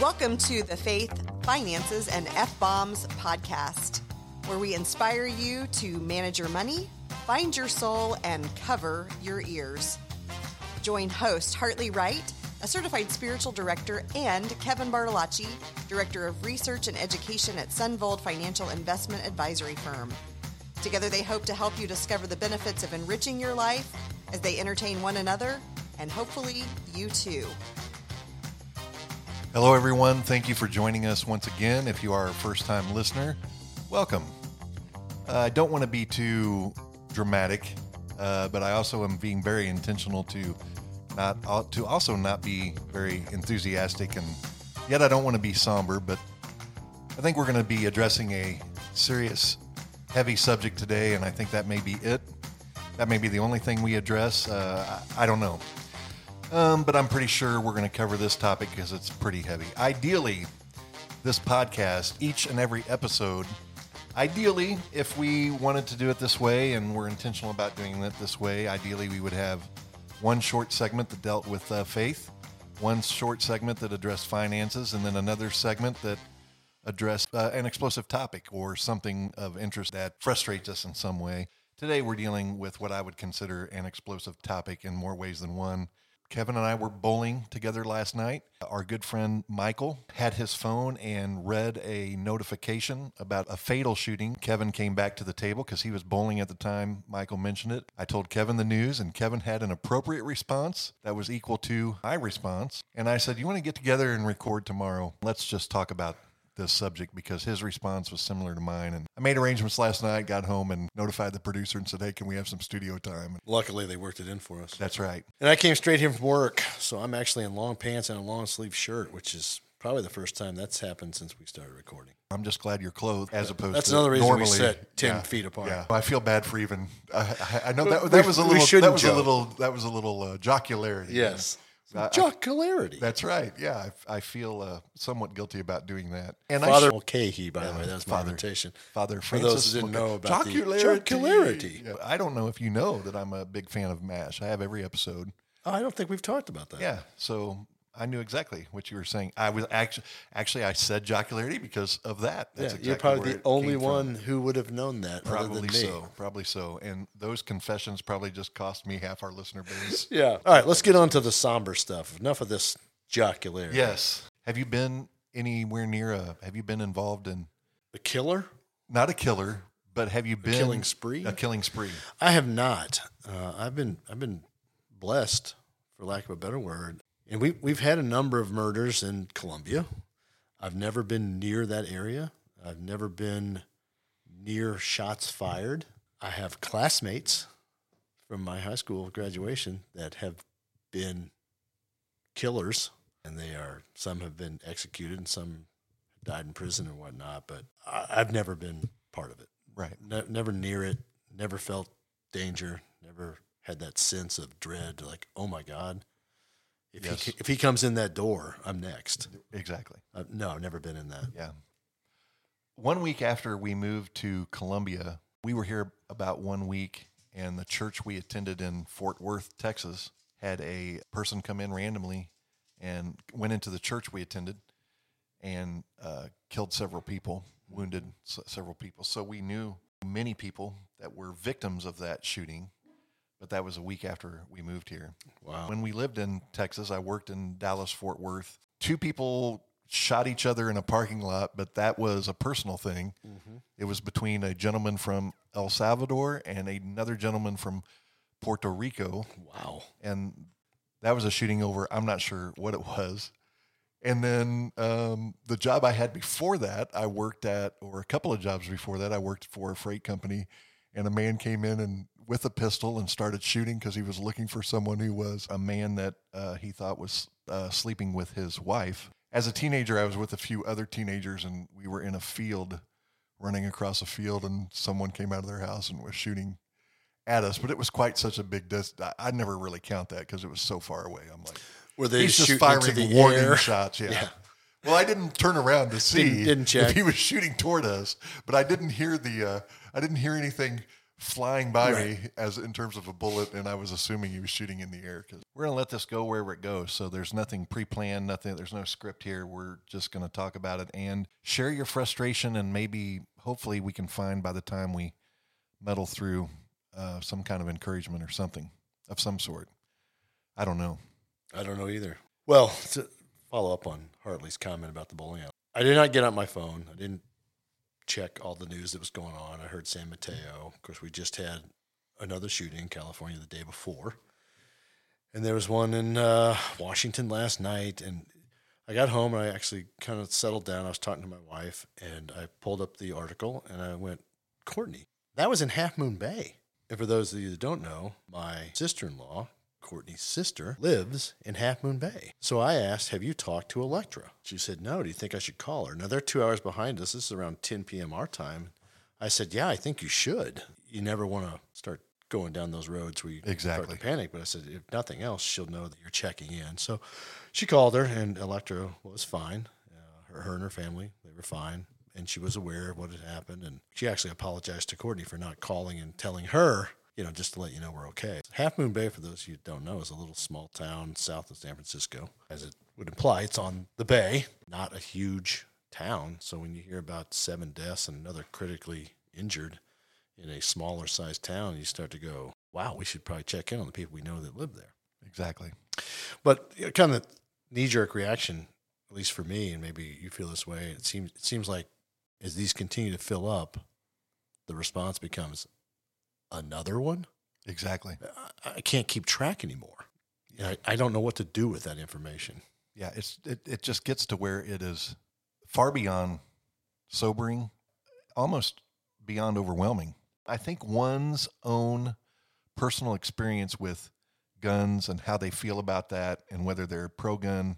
Welcome to the Faith, Finances, and F Bombs podcast, where we inspire you to manage your money, find your soul, and cover your ears. Join host Hartley Wright, a certified spiritual director, and Kevin Bartolacci, director of research and education at Sunvold Financial Investment Advisory Firm. Together, they hope to help you discover the benefits of enriching your life as they entertain one another and hopefully you too. Hello, everyone. Thank you for joining us once again. If you are a first time listener, welcome. Uh, I don't want to be too dramatic, uh, but I also am being very intentional to not to also not be very enthusiastic, and yet I don't want to be somber. But I think we're going to be addressing a serious, heavy subject today, and I think that may be it. That may be the only thing we address. Uh, I don't know. Um, but I'm pretty sure we're going to cover this topic because it's pretty heavy. Ideally, this podcast, each and every episode, ideally, if we wanted to do it this way and we're intentional about doing it this way, ideally we would have one short segment that dealt with uh, faith, one short segment that addressed finances, and then another segment that addressed uh, an explosive topic or something of interest that frustrates us in some way. Today, we're dealing with what I would consider an explosive topic in more ways than one. Kevin and I were bowling together last night. Our good friend Michael had his phone and read a notification about a fatal shooting. Kevin came back to the table because he was bowling at the time Michael mentioned it. I told Kevin the news, and Kevin had an appropriate response that was equal to my response. And I said, You want to get together and record tomorrow? Let's just talk about this subject because his response was similar to mine. And I made arrangements last night, got home, and notified the producer and said, "Hey, can we have some studio time?" And Luckily, they worked it in for us. That's right. And I came straight here from work, so I'm actually in long pants and a long sleeve shirt, which is probably the first time that's happened since we started recording. I'm just glad you're clothed as opposed that's to another reason normally. we sit ten yeah, feet apart. Yeah, I feel bad for even. I, I know that that was a little. That was joke. a little. That was a little uh, jocularity. Yes. Jocularity. That's right. Yeah, I, I feel uh, somewhat guilty about doing that. And Father Mulcahy, by the way, that's Father, my invitation. Father For Francis those who didn't know about jocularity. jocularity. Yeah, I don't know if you know that I'm a big fan of MASH. I have every episode. Oh, I don't think we've talked about that. Yeah, so I knew exactly what you were saying. I was actually actually I said jocularity because of that. That's yeah, exactly you're probably the only one from. who would have known that. Probably so. Probably so. And those confessions probably just cost me half our listener base. yeah. All right, let's get on to the somber stuff. Enough of this jocularity. Yes. Have you been anywhere near a? Have you been involved in a killer? Not a killer, but have you been a killing spree? A killing spree. I have not. Uh, I've been I've been blessed, for lack of a better word, and we we've had a number of murders in Columbia. I've never been near that area. I've never been near shots fired. I have classmates from my high school graduation that have been killers, and they are some have been executed and some died in prison and whatnot. But I, have never been part of it. Right. Ne- never near it. Never felt danger. Never had that sense of dread. Like, oh my God, if yes. he if he comes in that door, I'm next. Exactly. Uh, no, I've never been in that. Yeah. One week after we moved to Columbia, we were here about one week, and the church we attended in Fort Worth, Texas, had a person come in randomly and went into the church we attended and uh, killed several people, wounded s- several people. So we knew many people that were victims of that shooting but that was a week after we moved here. Wow. When we lived in Texas, I worked in Dallas, Fort Worth. Two people shot each other in a parking lot, but that was a personal thing. Mm-hmm. It was between a gentleman from El Salvador and another gentleman from Puerto Rico. Wow. And that was a shooting over, I'm not sure what it was. And then um, the job I had before that, I worked at, or a couple of jobs before that, I worked for a freight company. And a man came in and with a pistol and started shooting because he was looking for someone who was a man that uh, he thought was uh, sleeping with his wife. As a teenager, I was with a few other teenagers, and we were in a field, running across a field, and someone came out of their house and was shooting at us. But it was quite such a big distance. I never really count that because it was so far away. I'm like, were they he's just firing warning air? shots? Yeah. yeah. Well, I didn't turn around to see didn't, didn't if he was shooting toward us, but I didn't hear the uh, I didn't hear anything flying by Right. me as in terms of a bullet, and I was assuming he was shooting in the air. Because we're gonna let this go wherever it goes. So there's nothing pre-planned, nothing. There's no script here. We're just gonna talk about it and share your frustration, and maybe, hopefully, we can find by the time we muddle through uh, some kind of encouragement or something of some sort. I don't know. I don't know either. Well, to follow up on Hartley's comment about the bowling alley, I did not get out my phone. I didn't check all the news that was going on. I heard San Mateo. Of course, we just had another shooting in California the day before, and there was one in uh, Washington last night. And I got home and I actually kind of settled down. I was talking to my wife, and I pulled up the article and I went, Courtney, that was in Half Moon Bay. And for those of you that don't know, my sister in law, Courtney's sister, lives in Half Moon Bay. So I asked, Have you talked to Electra? She said, No. Do you think I should call her? Now they're two hours behind us. This is around 10 p.m. our time. I said, Yeah, I think you should. You never want to start going down those roads where you start Exactly. to panic. But I said, If nothing else, she'll know that you're checking in. So she called her, and Electra was fine. Uh, her, her and her family, they were fine. And she was aware of what had happened. And she actually apologized to Courtney for not calling and telling her, you know, just to let you know we're okay. Half Moon Bay, for those of you who don't know, is a little small town south of San Francisco. As it would imply, it's on the bay, not a huge town. So when you hear about seven deaths and another critically injured in a smaller sized town, you start to go, wow, we should probably check in on the people we know that live there. Exactly. But you know, kind of knee jerk reaction, at least for me, and maybe you feel this way. It seems it seems like as these continue to fill up, the response becomes another one. Exactly. I, I can't keep track anymore. You know, I, I don't know what to do with that information. Yeah, it's it, it just gets to where it is far beyond sobering, almost beyond overwhelming. I think one's own personal experience with guns and how they feel about that and whether they're pro gun.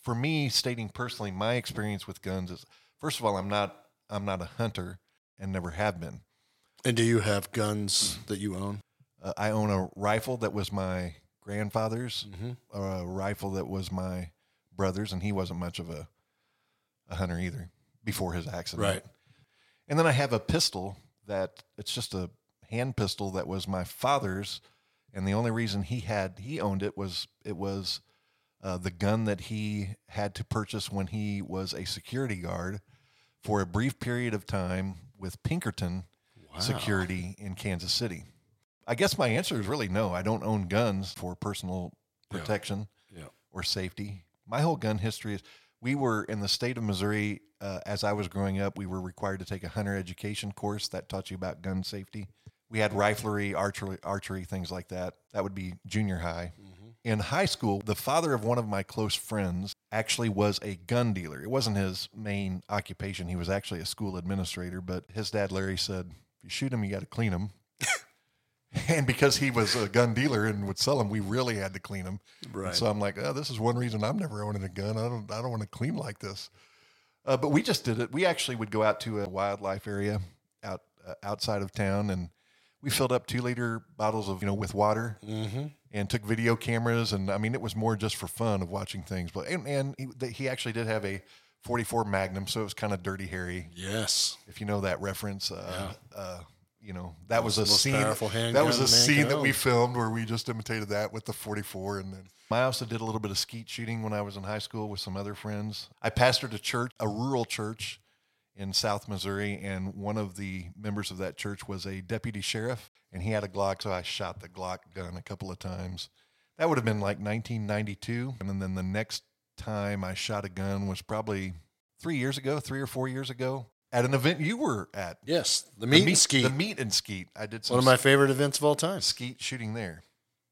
For me, stating personally, my experience with guns is first of all, I'm not I'm not a hunter and never have been. And do you have guns that you own? Uh, I own a rifle that was my grandfather's, Mm-hmm. a rifle that was my brother's, and he wasn't much of a, a hunter either before his accident. Right. And then I have a pistol that it's just a hand pistol that was my father's, and the only reason he had he owned it was it was uh, the gun that he had to purchase when he was a security guard for a brief period of time with Pinkerton Security in Kansas City. I guess my answer is really no. I don't own guns for personal protection Yeah. or safety. My whole gun history is we were in the state of Missouri uh, as I was growing up. We were required to take a hunter education course that taught you about gun safety. We had riflery, archery, archery, things like that. That would be junior high. In high school, the father of one of my close friends actually was a gun dealer. It wasn't his main occupation. He was actually a school administrator, but his dad, Larry, said, you shoot him, you got to clean him. and because he was a gun dealer and would sell them, we really had to clean them. Right. So I'm like, oh, this is one reason I'm never owning a gun. I don't, I don't want to clean like this. Uh, but we just did it. We actually would go out to a wildlife area out uh, outside of town, and we filled up two liter bottles of you know with water, Mm-hmm. and took video cameras. And I mean, it was more just for fun of watching things. But and, and he, he actually did have a 44 Magnum, so it was kind of dirty Harry, Yes. if you know that reference. Uh, uh, you know that was a scene. That was a scene that we filmed where we just imitated that with the 44, and then I also did a little bit of skeet shooting when I was in high school with some other friends. I pastored a church, a rural church in South Missouri, and one of the members of that church was a deputy sheriff, and he had a Glock, so I shot the Glock gun a couple of times. That would have been like 1992, and then the next time I shot a gun was probably three years ago, three or four years ago, at an event you were at. Yes. The The meat, and skeet. The meat and skeet. I did some One of my favorite events of all time. skeet shooting there.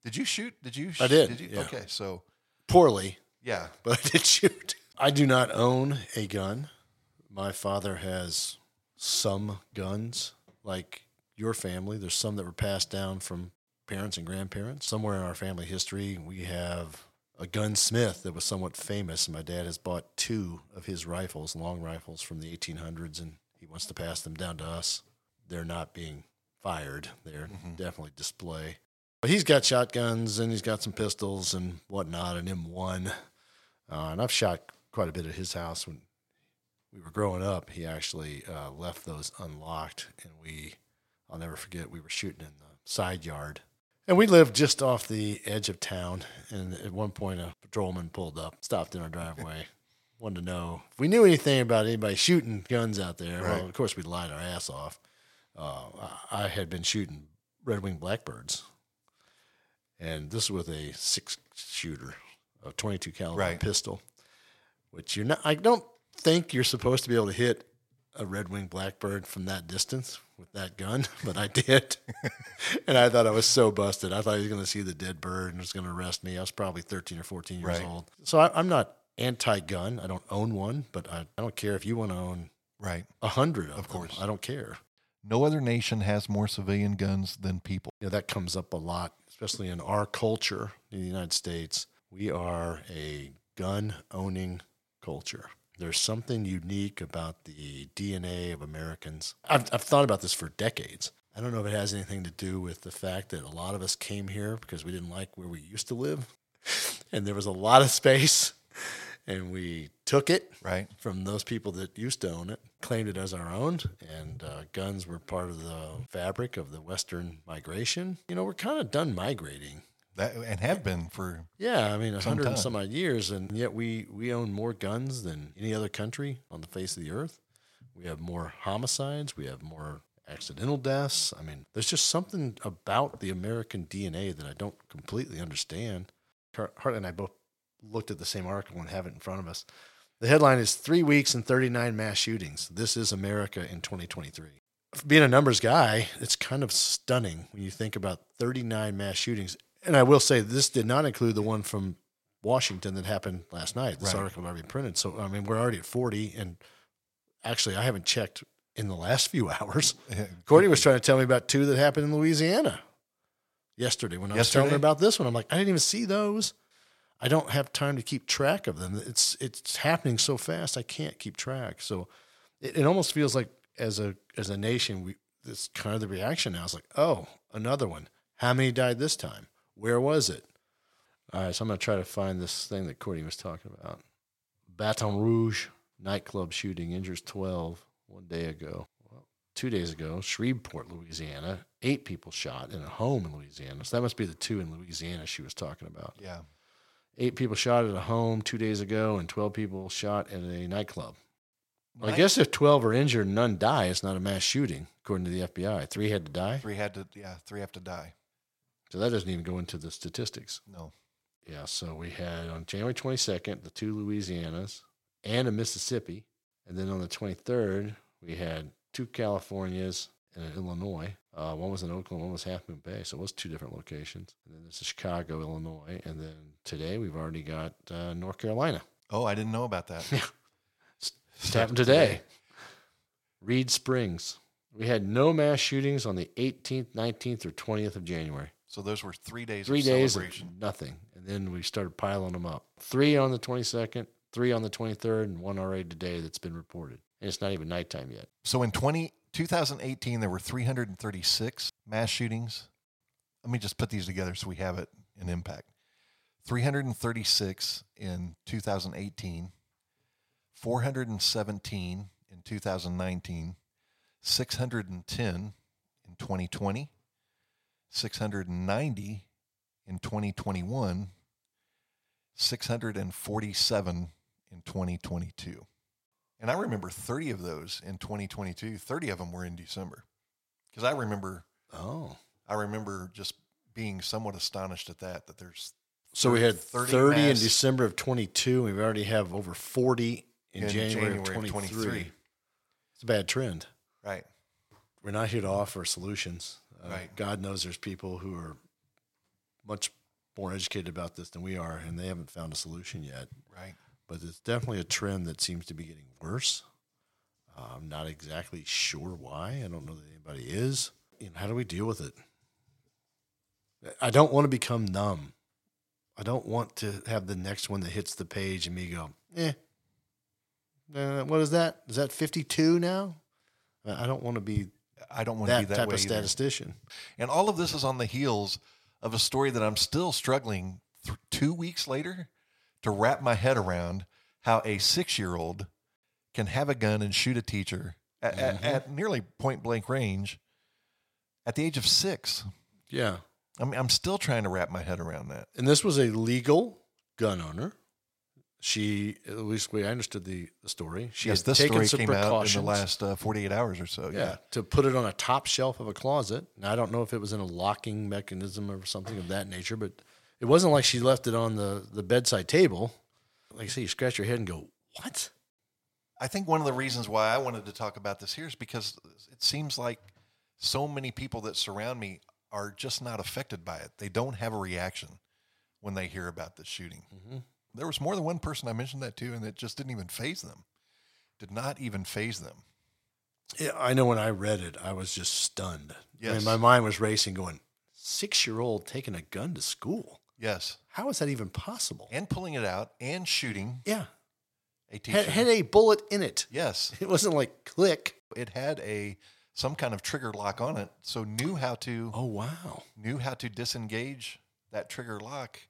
Did you shoot? Did you? I did, Did you? yeah. Okay, so Poorly, yeah, but I did shoot. I do not own a gun. My father has some guns, like your family. There's some that were passed down from parents and grandparents. Somewhere in our family history, we have a gunsmith that was somewhat famous. and My dad has bought two of his rifles, long rifles from the 1800s, and he wants to pass them down to us. They're not being fired, they're definitely display. But he's got shotguns and he's got some pistols and whatnot, an M1. Uh, and I've shot quite a bit at his house when we were growing up. He actually uh, left those unlocked, and we I'll never forget. We were shooting in the side yard, and we lived just off the edge of town. And at one point, a patrolman pulled up, stopped in our driveway, wanted to know if we knew anything about anybody shooting guns out there. Right. Well, of course, we lied our ass off. Uh, I had been shooting red winged blackbirds, and this was with a six shooter, a 22 caliber Right. pistol, which you're not. I don't think you're supposed to be able to hit a red winged blackbird from that distance with that gun, but I did, and I thought I was so busted. I thought he was going to see the dead bird and was going to arrest me. I was probably 13 or 14 years Right. old, so I, I'm not anti-gun. I don't own one, but I, I don't care if you want to own Right. a hundred of, Of them. course. I don't care. No other nation has more civilian guns than people. know that comes up a lot, especially in our culture in the United States. We are a gun owning culture. There's something unique about the DNA of Americans. I've, I've thought about this for decades. I don't know if it has anything to do with the fact that a lot of us came here because we didn't like where we used to live, and there was a lot of space, and we took it Right. from those people that used to own it, claimed it as our own, and uh, guns were part of the fabric of the Western migration. You know, we're kind of done migrating. That and have been for Yeah, I mean, a hundred and some odd years, and yet we we own more guns than any other country on the face of the earth. We have more homicides. We have more accidental deaths. I mean, there's just something about the American DNA that I don't completely understand. Har- Hartley and I both looked at the same article and have it in front of us. The headline is Three Weeks and 39 Mass Shootings. This is America in 2023. Being a numbers guy, it's kind of stunning when you think about 39 mass shootings. And I will say this did not include the one from Washington that happened last night. This Right. article already printed. So, I mean, we're already at 40. And actually, I haven't checked in the last few hours. Courtney was trying to tell me about two that happened in Louisiana yesterday when I was telling her about this one. I'm like, I didn't even see those. I don't have time to keep track of them. It's it's happening so fast. I can't keep track. So it, it almost feels like as a as a nation, we this kind of the reaction now is like, oh, another one. How many died this time? Where was it? All right, so I'm gonna try to find this thing that Courtney was talking about. Baton Rouge nightclub shooting injures 12 one day ago. Well, two days ago, Shreveport, Louisiana, eight people shot in a home in Louisiana. So that must be the two in Louisiana she was talking about. yeah. Eight people shot at a home two days ago, and 12 people shot at a nightclub. Well, I guess if 12 are injured and none die, it's not a mass shooting, according to the FBI. Three had to die. three had to yeah three have to die. So that doesn't even go into the statistics. No. Yeah, so we had on January 22nd, the two Louisianas and a Mississippi. And then on the 23rd, we had two Californias and an Illinois. Uh, one was in Oakland, one was Half Moon Bay. So it was two different locations. And then this is Chicago, Illinois. And then today we've already got uh, North Carolina. Oh, I didn't know about that. Yeah. It's happened today. Reed Springs. We had no mass shootings on the 18th, 19th, or 20th of January. So those were three days three of days nothing. And then we started piling them up. Three on the 22nd three on the 23rd and one already today that's been reported. And it's not even nighttime yet. So in 20, 2018, there were 336 mass shootings. Let me just put these together so we have it in impact. 336 in 2018, 417 in 2019, 610 in 2020, 690 in 2021, 647 in 2022. And I remember 30 of those in 2022. 30 of them were in December. Because I remember, oh I remember just being somewhat astonished at that, that there's so we had 30 30, in december of 22 we already have over 40 in, In january, of January 23. 23. it's a bad trend right. we're not here to offer solutions uh, Right. god knows there's people who are much more educated about this than we are and they haven't found a solution yet Right. but it's definitely a trend that seems to be getting worse. Uh, I'm not exactly sure why. I don't know that anybody is. You know, how do we deal with it? I don't want to become numb. I don't want to have the next one that hits the page and me go, eh. Uh, what is that? Is that 52 now? I I don't want to be I don't want to be that type way of either. statistician. And all of this is on the heels of a story that I'm still struggling th- two weeks later to wrap my head around how a six year old can have a gun and shoot a teacher at, at, Mhm. at nearly point blank range at the age of six. Yeah. I mean, I'm still trying to wrap my head around that. And this was a legal gun owner. She, at least the way I understood the, the story, she yes, had this taken story some came out in the last uh, 48 hours or so. yeah, Yeah. to put it on a top shelf of a closet. Now, I don't know if it was in a locking mechanism or something of that nature, but it wasn't like she left it on the, the bedside table. Like I say, you scratch your head and go, what? I think one of the reasons why I wanted to talk about this here is because it seems like so many people that surround me are just not affected by it. They don't have a reaction when they hear about this shooting. Mm-hmm. There was more than one person I mentioned that to, and it just didn't even faze them. Did not even faze them. Yeah, I know when I read it, I was just stunned. I Yes. mean, my mind was racing, going, six year old taking a gun to school. Yes. How is that even possible? And pulling it out and shooting yeah. a teacher. Had, had a bullet in it. yes. It wasn't like click. It had a some kind of trigger lock on it, so knew how to Oh, wow. knew how to disengage that trigger lock.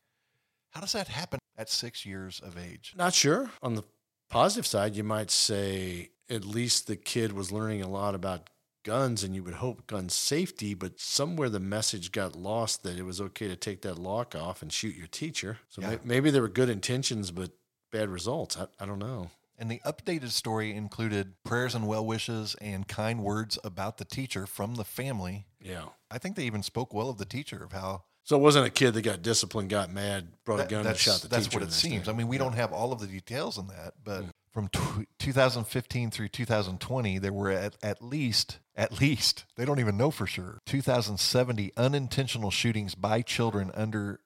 How does that happen at six years of age? Not sure. On the positive side, you might say at least the kid was learning a lot about guns and you would hope gun safety, but somewhere the message got lost that it was okay to take that lock off and shoot your teacher. So Yeah. may- maybe there were good intentions, but bad results. I, I don't know. And the updated story included prayers and well wishes and kind words about the teacher from the family. Yeah. I think they even spoke well of the teacher of how So it wasn't a kid that got disciplined, got mad, brought that- a gun and shot the that's teacher. That's what it seems. I mean, we Yeah. don't have all of the details in that, but Mm. from tw 2015 through 2020, there were at, at least at least they don't even know for sure 2070 unintentional shootings by children under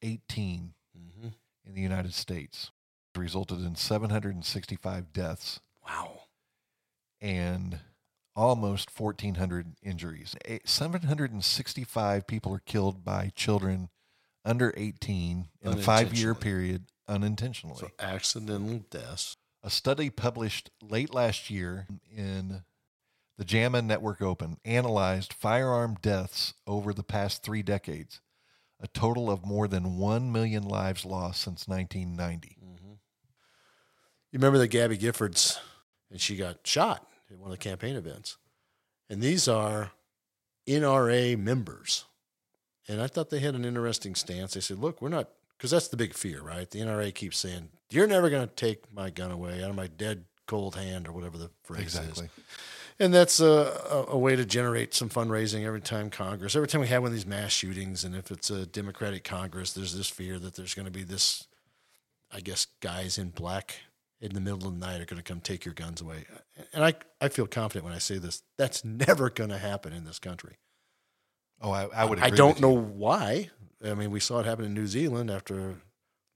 18 Mhm. in the United States. It resulted in 765 deaths Wow. and almost 1,400 injuries. 765 people are killed by children under 18 in a five year period unintentionally. So accidental deaths. a study published late last year in the JAMA Network Open analyzed firearm deaths over the past three decades, a total of more than 1 million lives lost since 1990. Mm-hmm. You remember the Gabby Giffords, and she got shot at one of the campaign events. And these are NRA members. And I thought they had an interesting stance. They said, look, we're not, because that's the big fear, right? The NRA keeps saying, you're never going to take my gun away out of my dead cold hand or whatever the phrase is. Exactly. And that's a, a, a way to generate some fundraising every time Congress, every time we have one of these mass shootings, and if it's a Democratic Congress, there's this fear that there's going to be this, I guess, guys in black in the middle of the night are going to come take your guns away. And I, I feel confident when I say this. That's never going to happen in this country. Oh, I, I would. I don't know why. I mean, we saw it happen in New Zealand after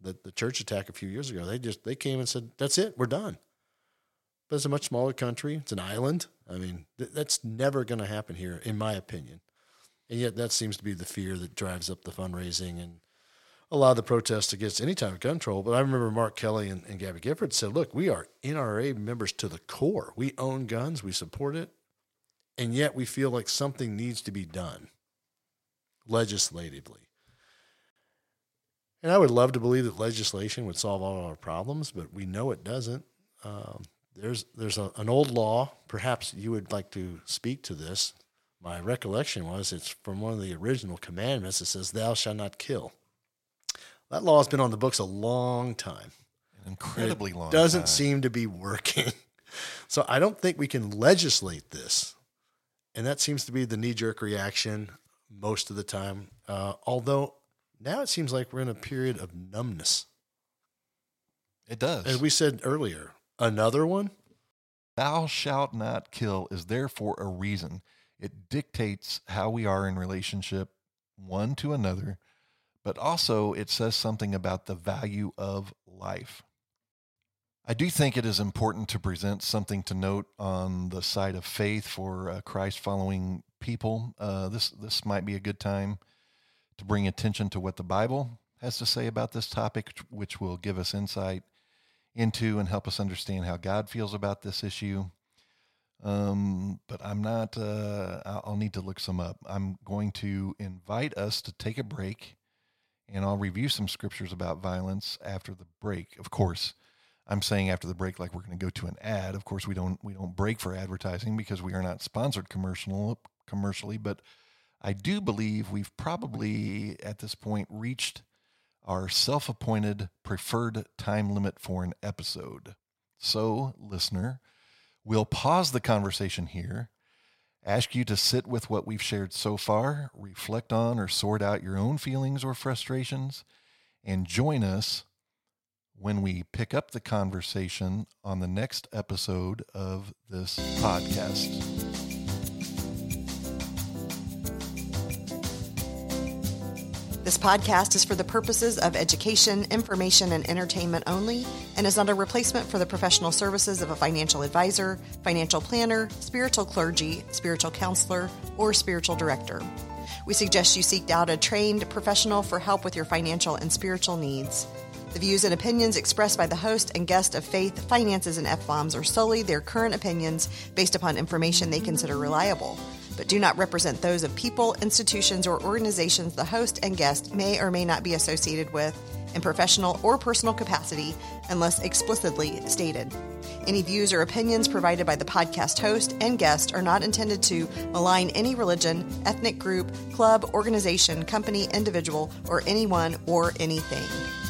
the, the church attack a few years ago. They just they came and said, "That's it, we're done." But it's a much smaller country. It's an island. I mean, th- that's never going to happen here, in my opinion. And yet, that seems to be the fear that drives up the fundraising and a lot of the protests against any type of gun control. But I remember Mark Kelly and, and Gabby Gifford said, "Look, we are NRA members to the core. We own guns. We support it, and yet we feel like something needs to be done." legislatively. And I would love to believe that legislation would solve all our problems, but we know it doesn't. Um, there's there's a, an old law. Perhaps you would like to speak to this. My recollection was it's from one of the original commandments. It says, "Thou shalt not kill." That law has been on the books a long time. An incredibly It long. Doesn't time. seem to be working. so I don't think we can legislate this, and that seems to be the knee jerk reaction most of the time. Uh, although now it seems like we're in a period of numbness. It does. As we said earlier, another one. Thou shalt not kill is there for a reason. It dictates how we are in relationship one to another, but also it says something about the value of life. I do think it is important to present something to note on the side of faith for uh, Christ following people. Uh, this, this might be a good time to bring attention to what the Bible has to say about this topic, which will give us insight into and help us understand how God feels about this issue. Um, but I'm not, uh, I'll I'll need to look some up. I'm going to invite us to take a break and I'll review some scriptures about violence after the break. Of course, I'm saying after the break, like we're going to go to an ad. Of course, we don't, we don't break for advertising because we are not sponsored commercial commercially, but I do believe we've probably at this point reached our self appointed preferred time limit for an episode. So, listener, we'll pause the conversation here, ask you to sit with what we've shared so far, reflect on or sort out your own feelings or frustrations, and join us when we pick up the conversation on the next episode of this podcast. This podcast is for the purposes of education, information, and entertainment only and is not a replacement for the professional services of a financial advisor, financial planner, spiritual clergy, spiritual counselor, or spiritual director. We suggest you seek out a trained professional for help with your financial and spiritual needs. The views and opinions expressed by the host and guest of Faith, Finances, and F Bombs are solely their current opinions based upon information they consider reliable but do not represent those of people, institutions, or organizations the host and guest may or may not be associated with in professional or personal capacity unless explicitly stated. Any views or opinions provided by the podcast host and guest are not intended to malign any religion, ethnic group, club, organization, company, individual, or anyone or anything.